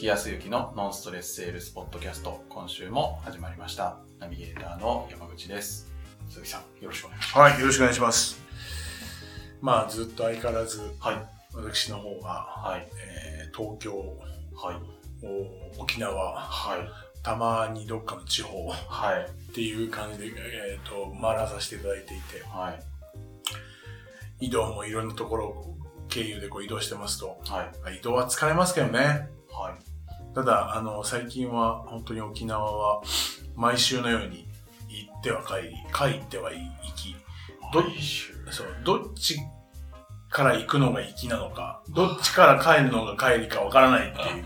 木康之のノンストレスセールスポッドキャスト、今週も始まりました。ナビゲーターの山口です。鈴木さん、よろしくお願いしまはい、よろしくお願いします。まあ、ずっと相変わらず、す。はい。私の方が、はい。えー東京、はい。お沖縄、はい。たまにどっかの地方っはい。ていう感じで、えっ、と、回らさせていただいていて、はい。移動もいろんなところを経由でこう移動してますと、はい。移動は疲れますけどね。はい。ただ、あの、最近は本当に沖縄は毎週のように行っては帰り、帰っては行き、どそう、どっちから行くのが行きなのか、どっちから帰るのが帰りかわからないっていう。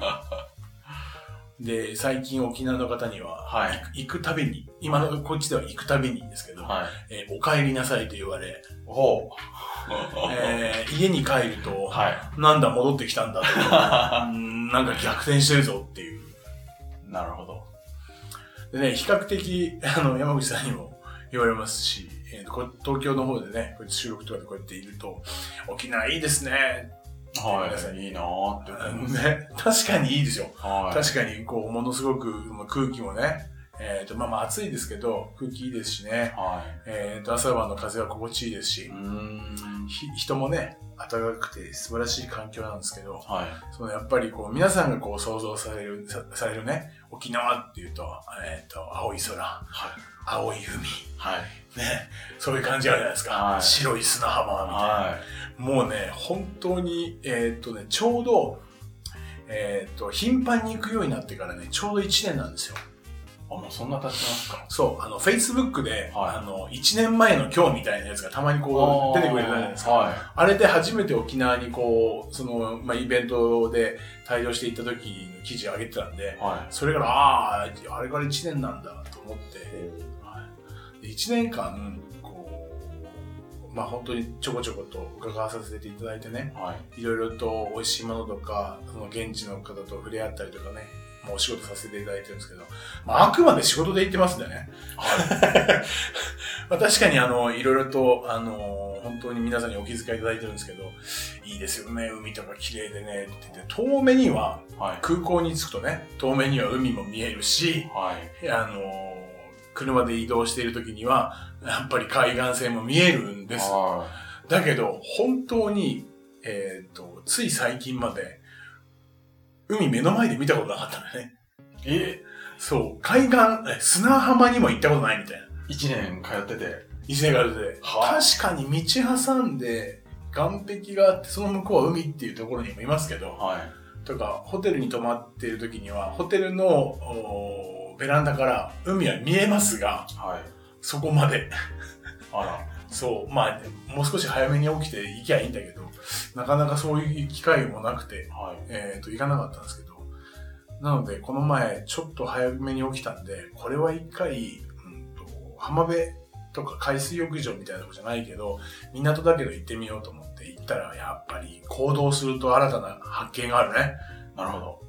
で、最近沖縄の方には、はい行く行くたびに、今のこっちでは行くたびにですけど、はい。えーお帰りなさいと言われ、ほう。えー家に帰ると、はい。なんだ戻ってきたんだと、うんなんか逆転してるぞっていう。なるほど。でね、比較的、あの、山口さんにも言われますし、えーこ東京の方でね、こう収録とかでこうやっていると、沖縄いいですね。はい。いいなーって思います。ね、確かにいいですよ。はい。確かに、こう、ものすごくまあ空気もね、えっ、と、まあまあ暑いですけど、空気いいですしね、はい。えっ、と、朝晩の風は心地いいですし人もね、暖かくて素晴らしい環境なんですけど、はい。そのやっぱりこう、皆さんがこう想像される、さされるね、沖縄っていうと、えっ、と、青い空、はい。青い海、はい。ね、そういう感じあるじゃないですか。はい白い砂浜みたいな。はもうね、本当に、えーっとね、ちょうど、えーっと、頻繁に行くようになってからね、ちょうど1年なんですよ。い。あ、もうそんな経ちますか？そう、あの、Facebook で、はいあの、1年前の今日みたいなやつがたまにこう、出てくれるじゃないですか。はい。あれで初めて沖縄にこう、その、まあ、イベントで対応していった時の記事を上げてたんで、はそれから、ああ、あれから1年なんだと思って、はい、で1年間、こう、まあ本当にちょこちょこと伺わさせていただいてね、い。はい。いろいろと美味しいものとか、その現地の方と触れ合ったりとかね、もうお仕事させていただいてるんですけど、まああくまで仕事で行ってますんでね。まあ確かにあの、いろいろと、あの、本当に皆さんにお気遣いいただいてるんですけど、いいですよね、海とか綺麗でね、って言って、遠目には、はい。空港に着くとね、遠目には海も見えるし、はい。あの、車で移動している時には、やっぱり海岸線も見えるんです。はだけど、本当に、えっ、と、つい最近まで、海目の前で見たことなかったんだね。い。え、そう、海岸、え砂浜にも行ったことないみたいな。一年通ってて。一年間で。はあ確かに道挟んで、岸壁があって、その向こうは海っていうところにもいますけど、はい。とか、ホテルに泊まっている時には、ホテルのおベランダから海は見えますが、はい。そこまで。あら。そう、まあ、もう少し早めに起きて行きゃいいんだけど、なかなかそういう機会もなくて、はい。えっ、と、行かなかったんですけど、なので、この前、ちょっと早めに起きたんで、これは一回、うんと、浜辺とか海水浴場みたいなとこじゃないけど、港だけど行ってみようと思って行ったら、やっぱり行動すると新たな発見があるね。なるほど。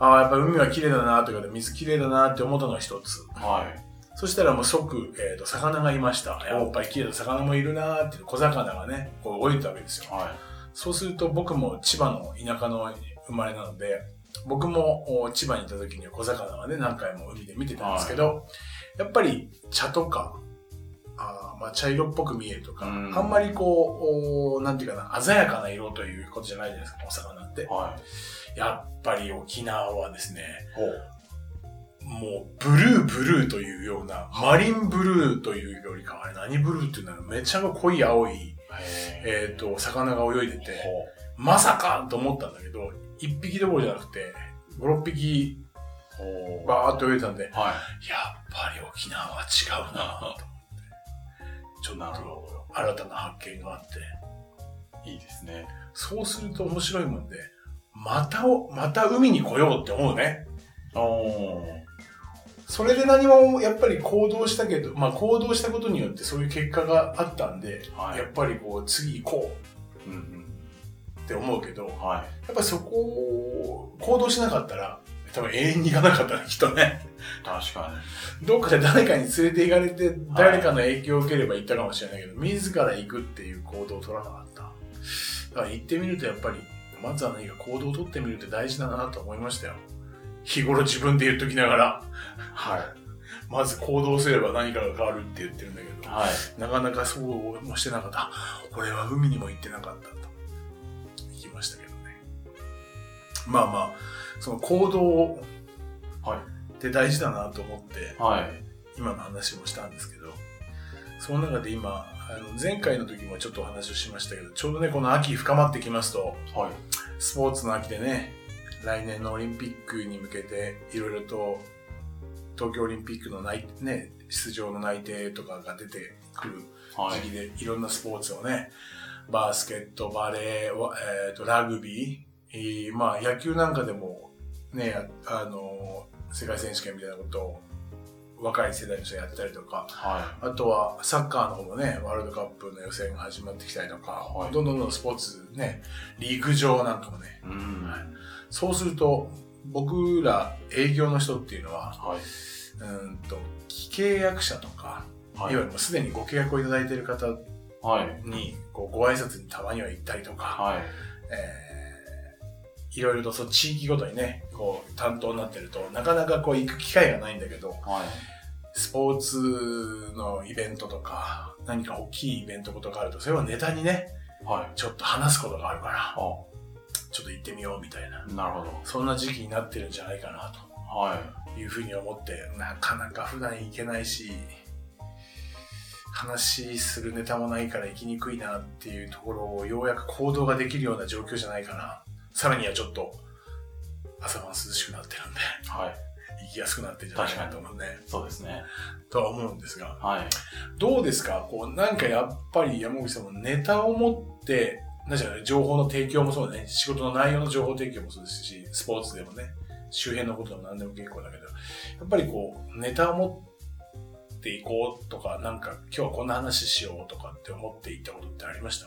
ああ、やっぱ海は綺麗だなとかで、水綺麗だなって思ったのが一つ。はい。そしたらもう即、えっ、と、魚がいました。やっぱり綺麗な魚もいるなーって、小魚がね、こう泳いでたわけですよ。はそうすると僕も千葉の田舎の生まれなので、僕もお千葉にいた時には小魚はね、何回も海で見てたんですけど、やっぱり茶とか、あーまあ茶色っぽく見えるとか、うんあんまりこう、おなんていうかな、鮮やかな色ということじゃないじゃないですか、お魚ってい。。はい。やっぱり沖縄はですね、ほう。もうブルーブルーというような、マリンブルーというよりかは、あれ何ブルーっていうのはめちゃ濃い青い、へえっ、と、魚が泳いでて、ほまさかと思ったんだけど、一匹どころじゃなくて、五六匹。バーっと泳いでたんで、やっはぱり沖縄は違うなと思って。ちょっなるとほ新たな発見があって。い。いいですね。そうすると面白いもんで、またを、また海に来ようって思うね。おー。それで何もやっぱり行動したけど、まあ行動したことによってそういう結果があったんで、はいやっぱりこう次行こうんうん。うって思うけど、やはい。っぱそこを行動しなかったら、多分永遠に行かなかったね、きっとね。確かどっかで誰かに連れて行かれて、誰かの影響を受ければ行ったかもしれないけど、自ら行くっていう行動を取らなかった。だから行ってみるとやっぱり、まずは何か行動をとってみるって大事だなと思いましたよ。日頃自分で言っときながら、はい。まず行動すれば何かが変わるって言ってるんだけど、はい。なかなかそうもしてなかった。俺は海にも行ってなかったと。言きましたけどね。まあまあ、その行動はい。って大事だなと思って、はい。今の話もしたんですけど、その中で今、あの前回の時もちょっとお話をしましたけど、ちょうどね、この秋深まってきますと、はい。スポーツの秋でね、来年のオリンピックに向けて、いろいろと、東京オリンピックの内、ね、出場の内定とかが出てくるはい。時期で、いろんなスポーツをね、バスケット、バレー、わえーとラグビー、えーまあ野球なんかでも、ね、ああの、世界選手権みたいなことを若い世代の人がやったりとか、はあとはサッカーの方もね、ワールドカップの予選が始まってきたりとか、はいどんどんどんスポーツね、陸上なんかもね、い。うん。はいそうすると、僕ら営業の人っていうのは、はい。うーんと、既契約者とか、はいいわゆるすでにご契約をいただいている方はい。に、こう、ご挨拶にたまには行ったりとか、はい。えー、いろいろとそう地域ごとにね、こう、担当になってると、なかなかこう、行く機会がないんだけど、はい。スポーツのイベントとか、何か大きいイベントとかあると、それをネタにね、はい。ちょっと話すことがあるから、あ、ちょっと行ってみようみたいな、なるほど。そんな時期になってるんじゃないかなはい。というふうに思って、なかなか普段行けないし、話するネタもないから行きにくいなっていうところをようやく行動ができるような状況じゃないかな。さらにはちょっと朝晩涼しくなってるんで、はい。行きやすくなってるんじゃないかなと思うね。そうですね。とは思うんですが。はい。どうですか？こう、なんかやっぱり山口さんもネタを持って、なんじゃない情報の提供もそうだね。仕事の内容の情報提供もそうですし、スポーツでもね、周辺のことでも何でも結構だけど、やっぱりこう、ネタを持っていこうとか、なんか今日はこんな話しようとかって思っていったことってありました？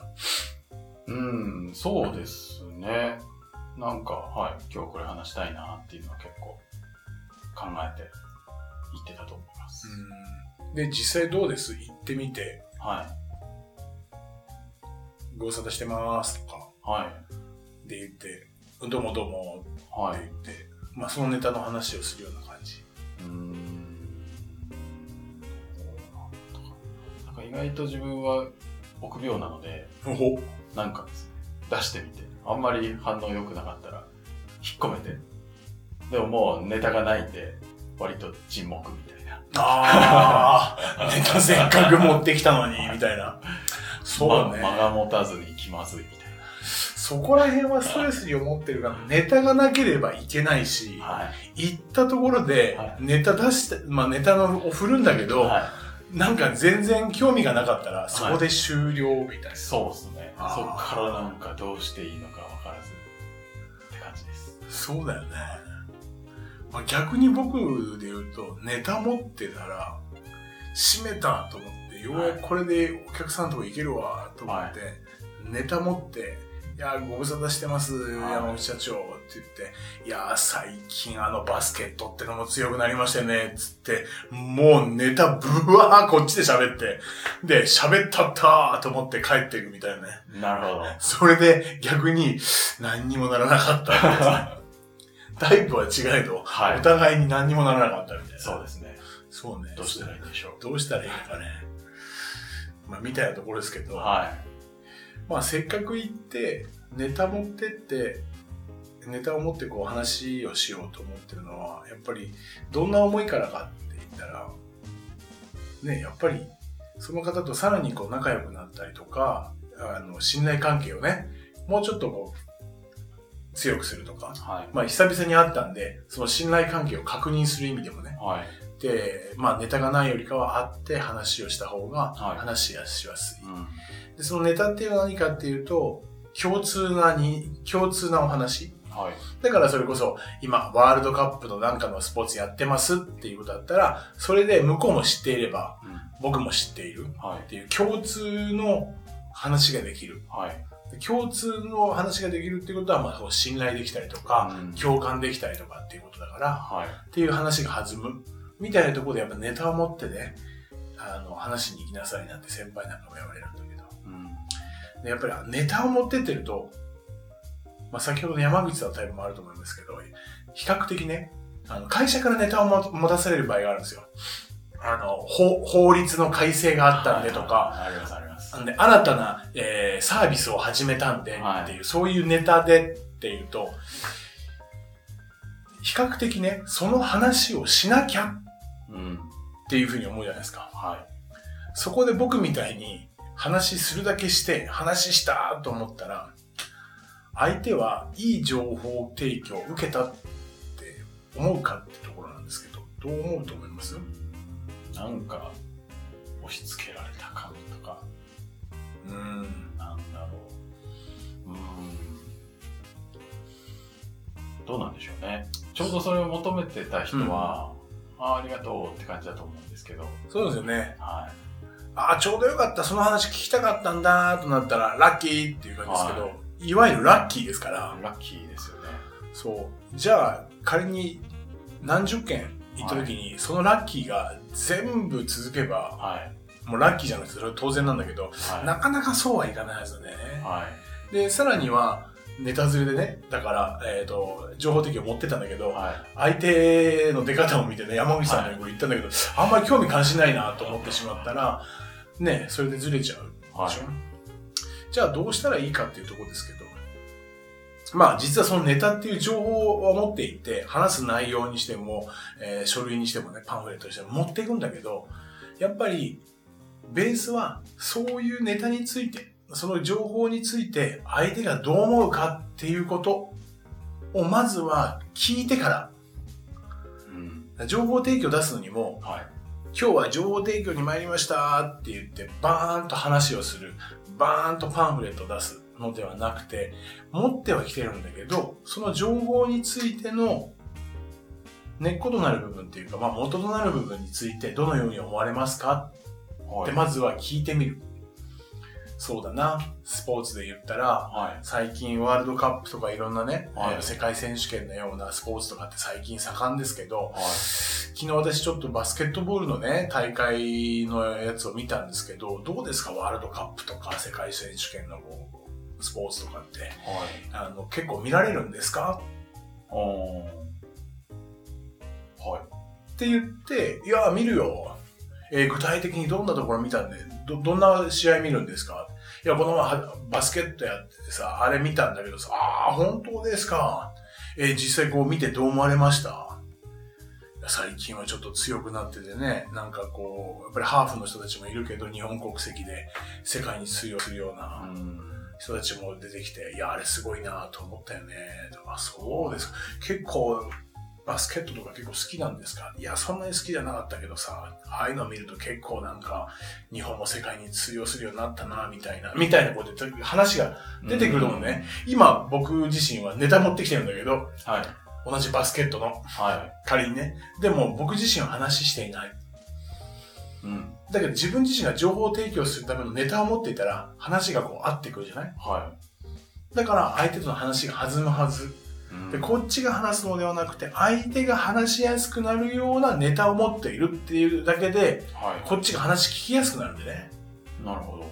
うん、そうですね。なんか、はい。今日これ話したいなっていうのは結構考えて言ってたと思います。うん。で、実際どうです？行ってみて、はい。ご無沙汰してますとか、はい。で言って、どうもどうもはい。って言って、まあそのネタの話をするような感じ。うーん。なんか意外と自分は臆病なので、おなんかですね、出してみて、あんまり反応良くなかったら、引っ込めて。でももうネタがないんで、割と沈黙みたいな。ああ、ネタせっかく持ってきたのに、みたいな。そうね。ま間が持たずに気まずいみたいそこら辺はストレスに思ってるから、ネタがなければいけないし、な。はい。行ったところでは、ネタ出して、まあネタのを振るんだけど、はなんか全然興味がなかったら、そこで終了みたいな。い。そうですね。そっからなんかどうしていいのか分からずって感じです。そうだよね。まあ、逆に僕で言うと、ネタ持ってたら、閉めたと思って、ようやくこれでお客さんのとこ行けるわと思って、ネタ持って、いや、ご無沙汰してます、はい山口社長って言って、いや、最近あのバスケットってのも強くなりましたよね、つって、もうネタブワーこっちで喋って、で、喋ったったーと思って帰っていくみたいなね。なるほど。それで逆に何にもならなかったんです。タイプは違えど、はいお互いに何にもならなかったみたいな。そうですね。そうね。どうしたらいいんでしょどうしたらいいのかね。まあ、みたいなところですけう。ど、はい。まあ、せっかく行って、ネタ持ってって、ネタを持ってこう話をしようと思ってるのは、やっぱりどんな思いからかって言ったら、ね、やっぱりその方とさらにこう仲良くなったりとか、あの、信頼関係をね、もうちょっとこう、強くするとか、はい。まあ久々に会ったんで、その信頼関係を確認する意味でもね、はい。で、まあネタがないよりかは会って話をした方がはい話しやすい。うん。で、そのネタっていうのは何かっていうと、共通なに、共通なお話。はい。だからそれこそ、今、ワールドカップのなんかのスポーツやってますっていうことだったら、それで向こうも知っていれば、うん。僕も知っているはいっ。ていう共通の話ができる。はい。で共通の話ができるっていうことは、まあ、信頼できたりとか、うん共感できたりとかっていうことだから、はい。っていう話が弾む。みたいなところでやっぱネタを持ってね、あの、話に行きなさいなんて先輩なんかも言われるんだけど。うん。でやっぱりネタを持ってってると、まあ、先ほどの山口さんのタイプもあると思うんですけど、比較的ね、あの、会社からネタをも持たされる場合があるんですよ。あの、法、法律の改正があったんでとか、はいはいありますあります。なんで、新たな、えー、サービスを始めたんでっていう、そういうネタでっていうと、比較的ね、その話をしなきゃうん。っていうふうに思うじゃないですか。はそこで僕みたいに話するだけして、話したと思ったら、相手はいい情報提供を受けたって思うかってところなんですけど、どう思うと思います？い。なんか、押し付けられた感とか、うん。なんだろう。うーん。どうなんでしょうね。ちょうどそれを求めてた人は、ああ、ありがとうって感じだと思うんですけど、そうですよね。はああ、ちょうどよかった、その話聞きたかったんだとなったら、ラッキーっていう感じですけど、、はいわゆるラッキーですから、ラッキーですよね。そう。じゃあ、仮に何十件行った時に、そのラッキーが全部続けば、はい。もうラッキーじゃなくて、それは当然なんだけど、はい。なかなかそうはいかないはずだね。はい。で、さらには、ネタずれでね、だから、えっ、と、情報提供持ってったんだけど、はい。相手の出方を見てね、山口さんの横に言ったんだけど、あんまり興味関心ないなと思ってしまったら、ね、それでずれちゃうはいでしょ、じゃあどうしたらいいかっていうところですけど、まあ実はそのネタっていう情報を持っていて、話す内容にしても、えー書類にしてもね、パンフレットにしても持っていくんだけど、やっぱり、ベースはそういうネタについて、その情報について相手がどう思うかっていうことをまずは聞いてから、うん。情報提供出すのにも、はい。今日は情報提供に参りましたって言って、バーンと話をする、バーンとパンフレットを出すのではなくて、持ってはきてるんだけど、その情報についての根っことなる部分っていうか、まあ元となる部分についてどのように思われますかはい。ってまずは聞いてみる。そうだな。スポーツで言ったら、はい。最近ワールドカップとかいろんなね、はいえー世界選手権のようなスポーツとかって最近盛んですけど、はい。昨日私ちょっとバスケットボールのね、大会のやつを見たんですけど、どうですか？ワールドカップとか世界選手権のスポーツとかって、はい。あの、結構見られるんですか？はい。って言って、いや、見るよ。えー具体的にどんなところ見たんで、ど、どんな試合見るんですか？いや、この前はバスケットやっててさ、あれ見たんだけどさ、ああ、本当ですか。えー実際こう見てどう思われました？最近はちょっと強くなっててね、なんかこう、やっぱりハーフの人たちもいるけど、日本国籍で世界に通用するよううな、ん。人たちも出てきて、いや、あれすごいなと思ったよね。あ、そうですか。結構、バスケットとか結構好きなんですか？いや、そんなに好きじゃなかったけどさ、ああいうの見ると結構なんか、日本も世界に通用するようになったな、みたいな、みたいなことで話が出てくるのもね、今僕自身はネタ持ってきてるんだけど、はい。同じバスケットの、は仮にね。でも僕自身は話していない。い。うん。だけど自分自身が情報提供するためのネタを持っていたら、話がこう合ってくるじゃない？はだから相手との話が弾むはず。で、こっちが話すのではなくて、相手が話しやすくなるようなネタを持っているっていうだけで、はこっちが話聞きやすくなるんでね。い。なるほど。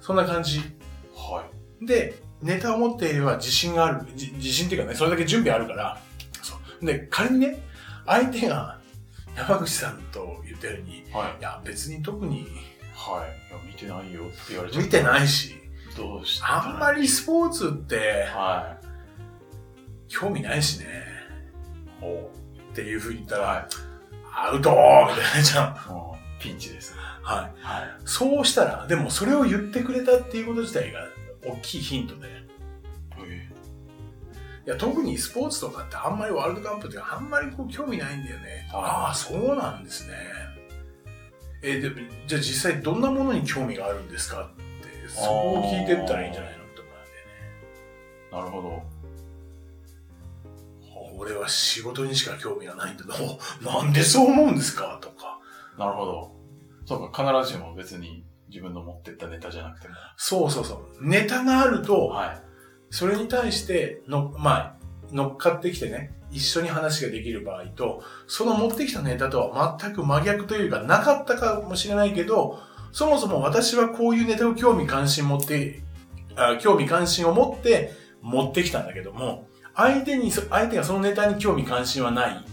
そんな感じ。はで、ネタを持っていれば自信がある。じ自信っていうかね、それだけ準備あるから。そう。で、仮にね、相手が山口さんと言ったように、いい。はい。や、別に特にはい。いや、見てないよって言われちゃ見てないし、どうしてあんまりスポーツっては興味ないしね。い。おっていうふうに言ったら、はアウトーみたいなじゃん。ピンチです。はい。はい。そうしたら、でもそれを言ってくれたっていうこと自体が大きいヒントで。えいや、特にスポーツとかってあんまりワールドカップってあんまりこう興味ないんだよね。はいああ、そうなんですね。えーで、じゃあ実際どんなものに興味があるんですかって、そこを聞いてったらいいんじゃないのって思うんだよね。なるほど。俺は仕事にしか興味がないんだ おなんでそう思うんですか？とか。なるほど。そうか、必ずしも別に自分の持ってったネタじゃなくても。そうそうそう。ネタがあると、はい。それに対しての、まあ、乗っかってきてね、一緒に話ができる場合と、その持ってきたネタとは全く真逆というか、なかったかもしれないけど、そもそも私はこういうネタを興味関心持って、あ興味関心を持って持ってきたんだけども、相手に、相手がそのネタに興味関心はない。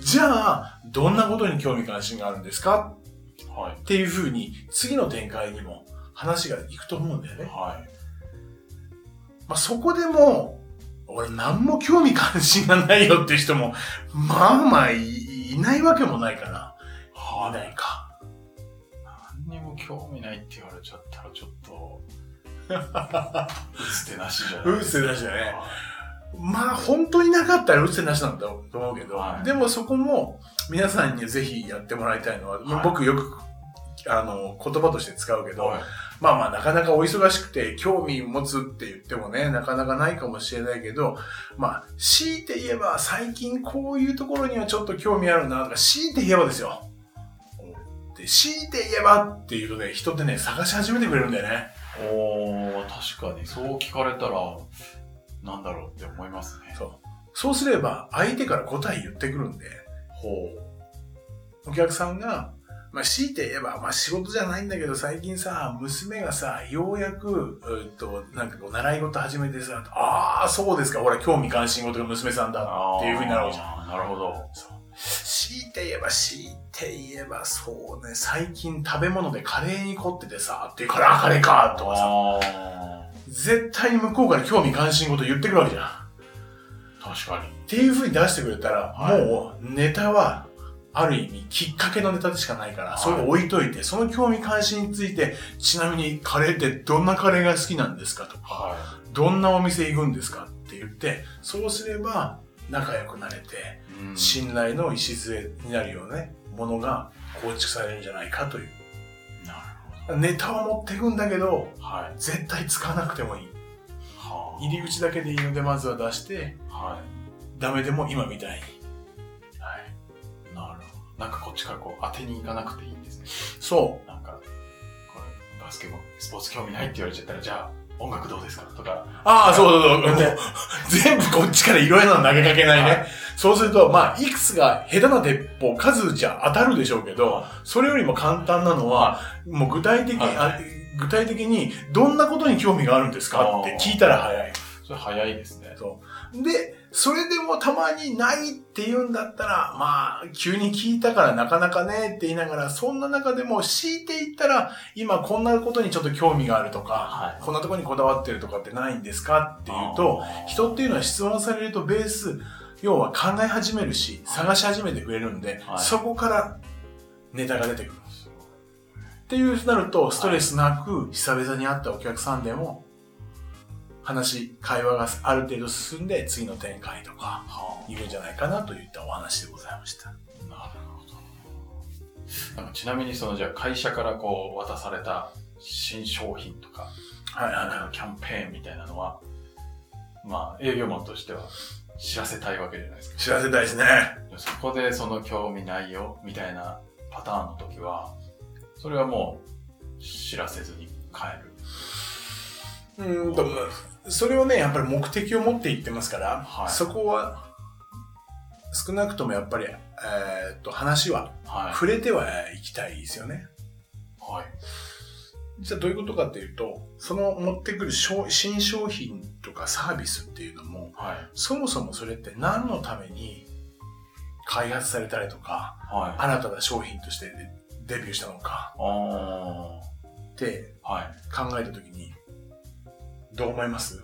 じゃあ、どんなことに興味関心があるんですか？はい。っていう風に、次の展開にも話がいくと思うんだよね。はい。まあ、そこでも、俺何も興味関心がないよっていう人も、まあまあいいないわけもないかな。いないか。何にも興味ないって言われちゃったらちょっと、打つ手なしじゃない打つ手なしだねはまあ本当になかったら打つ手なしなんだと思うけど、はいでもそこも皆さんにぜひやってもらいたいのは、はい僕よくあの言葉として使うけど、いはいまあまあなかなかお忙しくて興味持つって言ってもね、なかなかないかもしれないけど、まあ強いて言えば最近こういうところにはちょっと興味あるなとか、強いて言えばですよ。で強いて言えばっていうとね、人ってね、探し始めてくれるんだよね。おー、確かにそう聞かれたら、なんだろうって思いますね。そう。そうすれば相手から答え言ってくるんで、ほお客さんが、まあ、強いて言えば、まあ、仕事じゃないんだけど、最近さ、娘がさ、ようやく、うっと、なんかこう、習い事始めてさ、ああ、そうですか、ほら、興味関心事が娘さんだう。っていうふうになるわけじゃん。なるほど。強いて言えば、強いて言えば、そうね、最近食べ物でカレーに凝っててさ、っていうから、あカレーか、とかさ、あ絶対に向こうから興味関心事言ってくるわけじゃん。確かに。ていうふうに出してくれたら、はいもう、ネタは、ある意味、きっかけのネタでしかないから、はいそれを置いといて、その興味関心について、ちなみにカレーってどんなカレーが好きなんですかとか、はどんなお店行くんですかって言って、そうすれば仲良くなれて、い。うん信頼の礎になるようなね、ものが構築されるんじゃないかという。ネタは持っていくんだけど。はい。絶対使わなくてもいい。は入り口だけでいいので、まずは出して、あ。はダメでも今みたいに。はい。い。なるほど。なんかこっちからこう当てに行かなくていいんですね。そなんか、これ、バスケもスポーツ興味ないって言われちゃったら、じゃあ、音楽どうですか？とか。う。ああ、そうそうそう。全部こっちからいろいろな投げかけないね。はいそうすると、まあ、いくつが下手な鉄砲、数じゃ当たるでしょうけど、それよりも簡単なのは、もう具体的に、はいあ具体的に、どんなことに興味があるんですか？って聞いたら早い。それ早いですね。で、それでもたまにないって言うんだったら、まあ、急に聞いたからなかなかねって言いながら、そんな中でも強いて言ったら、今こんなことにちょっと興味があるとか、はい。こんなところにこだわってるとかってないんですかっていうと、人っていうのは質問されるとベース、要は考え始めるし、探し始めてくれるんで、はい。そこからネタが出てくる。っていうなると、ストレスなく、久々に会ったお客さんでも、話、会話がある程度進んで、次の展開とか、はいるんじゃないかなといったお話でございました。あ。なるほど。なんかちなみにそのじゃあ会社からこう渡された新商品とか、はいなんかのキャンペーンみたいなのは、まあ営業マンとしては知らせたいわけじゃないですか。知らせたいですね。そこでその興味ないよみたいなパターンの時は、それはもう知らせずに帰る。うーんと、それをね、やっぱり目的を持っていってますから、はいそこは、少なくともやっぱり、えーっと、話は、はい。触れてはいきたいですよね。はい。じゃあどういうことかっていうと、その持ってくる商新商品とかサービスっていうのも、はい。そもそもそれって何のために開発されたりとか、はい。新たな商品としてデビューしたのかあって。考えたときに、どう思います？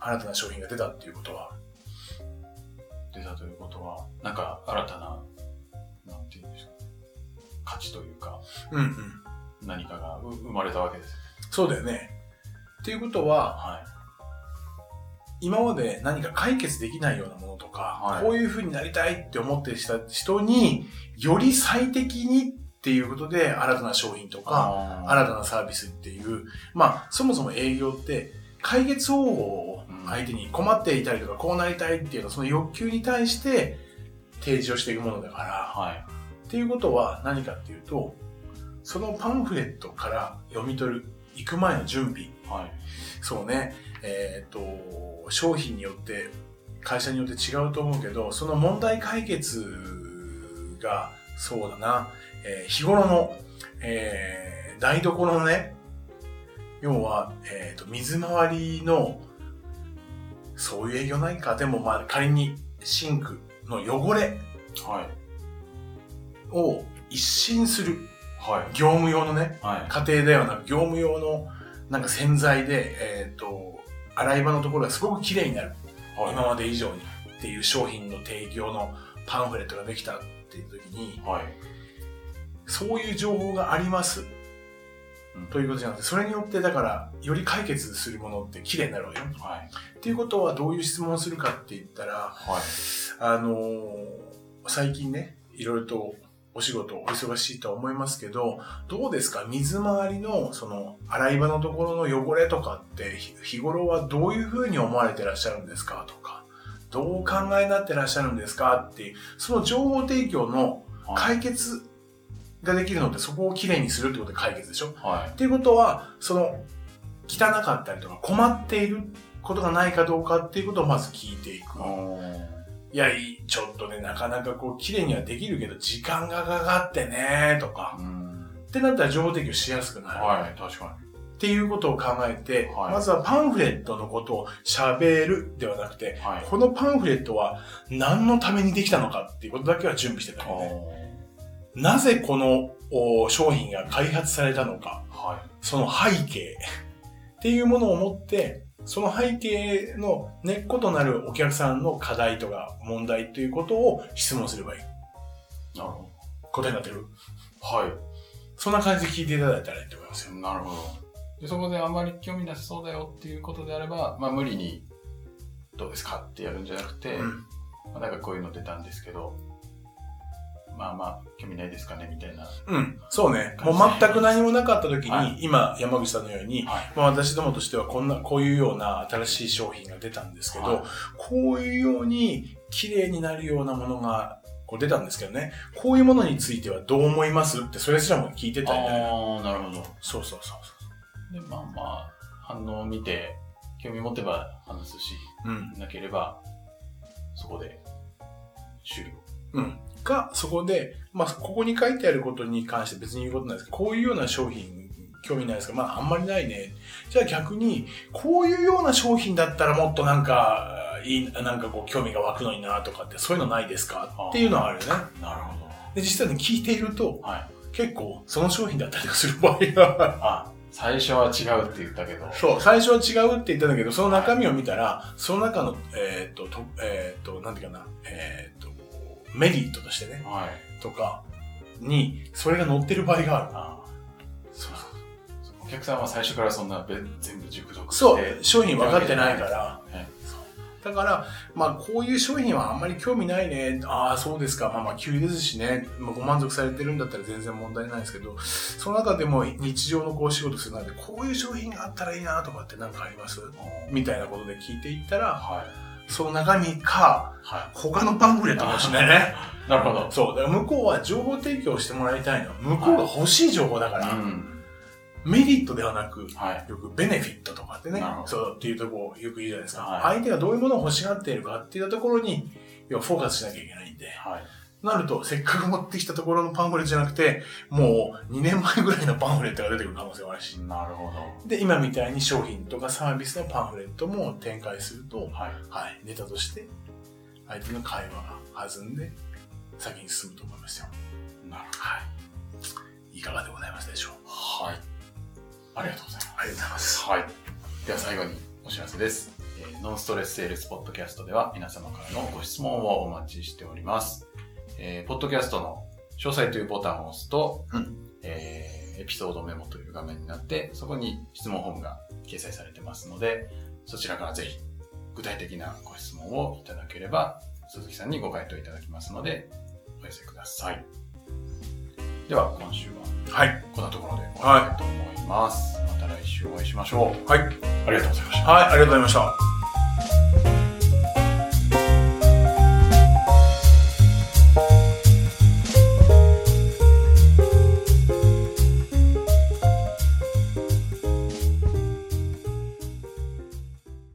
新たな商品が出たっていうことは。出たということは、なんか新たな、なんていうんですか、価値というか、うんうん。何かがう生まれたわけですよ。そうだよね。っていうことは、はい。今まで何か解決できないようなものとか、はいこういう風になりたいって思ってした人に、より最適にっていうことで、新たな商品とか、あ新たなサービスっていう、まあ、そもそも営業って、解決方法を相手に困っていたりとか、こうなりたいっていうの、その欲求に対して提示をしていくものだから、はい。っていうことは何かっていうと、そのパンフレットから読み取る、行く前の準備、はい。そうね、えっ、と、商品によって、会社によって違うと思うけど、その問題解決が、そうだな、えー日頃の、えー台所のね、要は、えっ、と、水回りのそういう営業ないか。でもまあ仮にシンクの汚れはい。を一新する。はい。業務用のね、はい。家庭ではなく業務用のなんか洗剤で、えっ、と、洗い場のところがすごく綺麗になる。今はまで以上にっていう商品の提供のパンフレットができたっていう時に、い。はい。そういう情報がありますうんということじゃなくて、それによってだから、より解決するものって綺麗になるわけよ。はい。っていうことはどういう質問をするかって言ったら、はい。あのー最近ね、いろいろとお仕事お忙しいとは思いますけど、どうですか？水回りの、その、洗い場のところの汚れとかって、ひ日頃はどういうふうに思われてらっしゃるんですか？とか、どうお考えになってらっしゃるんですか？っていう、その情報提供のはい。解決ができるのってそこをきれいにするってことで解決でしょ？はっていうことは、その、汚かったりとか困っていることがないかどうかっていうことをまず聞いていくい。。や、いい、ちょっとね、なかなかこう、綺麗にはできるけど、時間がかかってね、とか、うん。ってなったら情報提供しやすくなる。はい。確かっていうことを考えて、はいまずはパンフレットのことを喋るではなくて、に。はい。このパンフレットは何のためにできたのかっていうことだけは準備してたよね。なぜこのお商品が開発されたのか、はい。その背景っていうものを持って、その背景の根っことなるお客さんの課題とか問題ということを質問すればいい。なるほ答えになってるど。はい。そんな感じで聞いていただいたらいいと思いますよ。なるほど。でそこであまり興味なさそうだよっていうことであれば、まあ無理に、どうですかってやるんじゃなくて、うん。まあ、なんかこういうの出たんですけど、まあまあ、興味ないですかねみたいな。うん。そうね。もう全く何もなかった時に、はい今、山口さんのように、はい。まあ私どもとしてはこんな、こういうような新しい商品が出たんですけど、はいこういうように綺麗になるようなものがこう出たんですけどね、こういうものについてはどう思いますってそれすらも聞いてたよね。ああ、なるほど。そうそうそうそで、まあまあ、反応を見て、興味持てば話すし、う。うん。なければ、そこで終了。うん。が、そこで、まあ、ここに書いてあることに関して別に言うことなんですけど、こういうような商品、興味ないですか？まあ、あんまりないね。じゃあ逆に、こういうような商品だったらもっとなんか、いい、なんかこう、興味が湧くのになとかって、そういうのないですか？っていうのはあるよね。なるほど。で、実際に聞いていると、はい。結構、その商品だったりとかする場合が、あ、最初は違うって言ったけど、そう、最初は違うって言ったんだけど、その中身を見たら、その中の、えーっと、とえーっと、なんていうかな、えーっと、メリットとしてね、はい。とかに、それが載ってる場合があるな。あそう。お客さんは最初からそんなべ全部熟読して。そう、商品分かってないから。はいだから、まあ、こういう商品はあんまり興味ないね。ああ、そうですか。まあまあ、急ですしね。まあ、ご満足されてるんだったら全然問題ないですけど、その中でも日常のこう仕事する中で、こういう商品があったらいいなとかって何かあります？みたいなことで聞いていったら、はい。その中身か、は他のパンフレットかもしれないね。い。なるほど。そう。だから向こうは情報提供してもらいたいのは、向こうが欲しい情報だから、うん。メリットではなく、はい。よくベネフィットとかってねそうっていうところよく言うじゃないですか。はい相手がどういうものを欲しがっているかっていうところに、要はフォーカスしなきゃいけないんで。はい。なると、せっかく持ってきたところのパンフレットじゃなくて、もう2年前ぐらいのパンフレットが出てくる可能性もあるし。なるほど。で、今みたいに商品とかサービスのパンフレットも展開すると、はい。はい、ネタとして、相手の会話が弾んで、先に進むと思いますよ。なるはい。いかがでございますでしょう？ほど。はい。ありがとうございます。ありがとうございます。はい。では最後にお知らせです。えーノンストレスセールスポッドキャストでは皆様からのご質問をお待ちしております。えーポッドキャストの詳細というボタンを押すと、うんえーエピソードメモという画面になって、そこに質問フォームが掲載されてますので、そちらからぜひ具体的なご質問をいただければ、鈴木さんにご回答いただきますので、お寄せください。では、今週ははい。こんなところで終わりたいと思います。また来週お会いしましょう。はい。ありがとうございました。はい、ありがとうございました。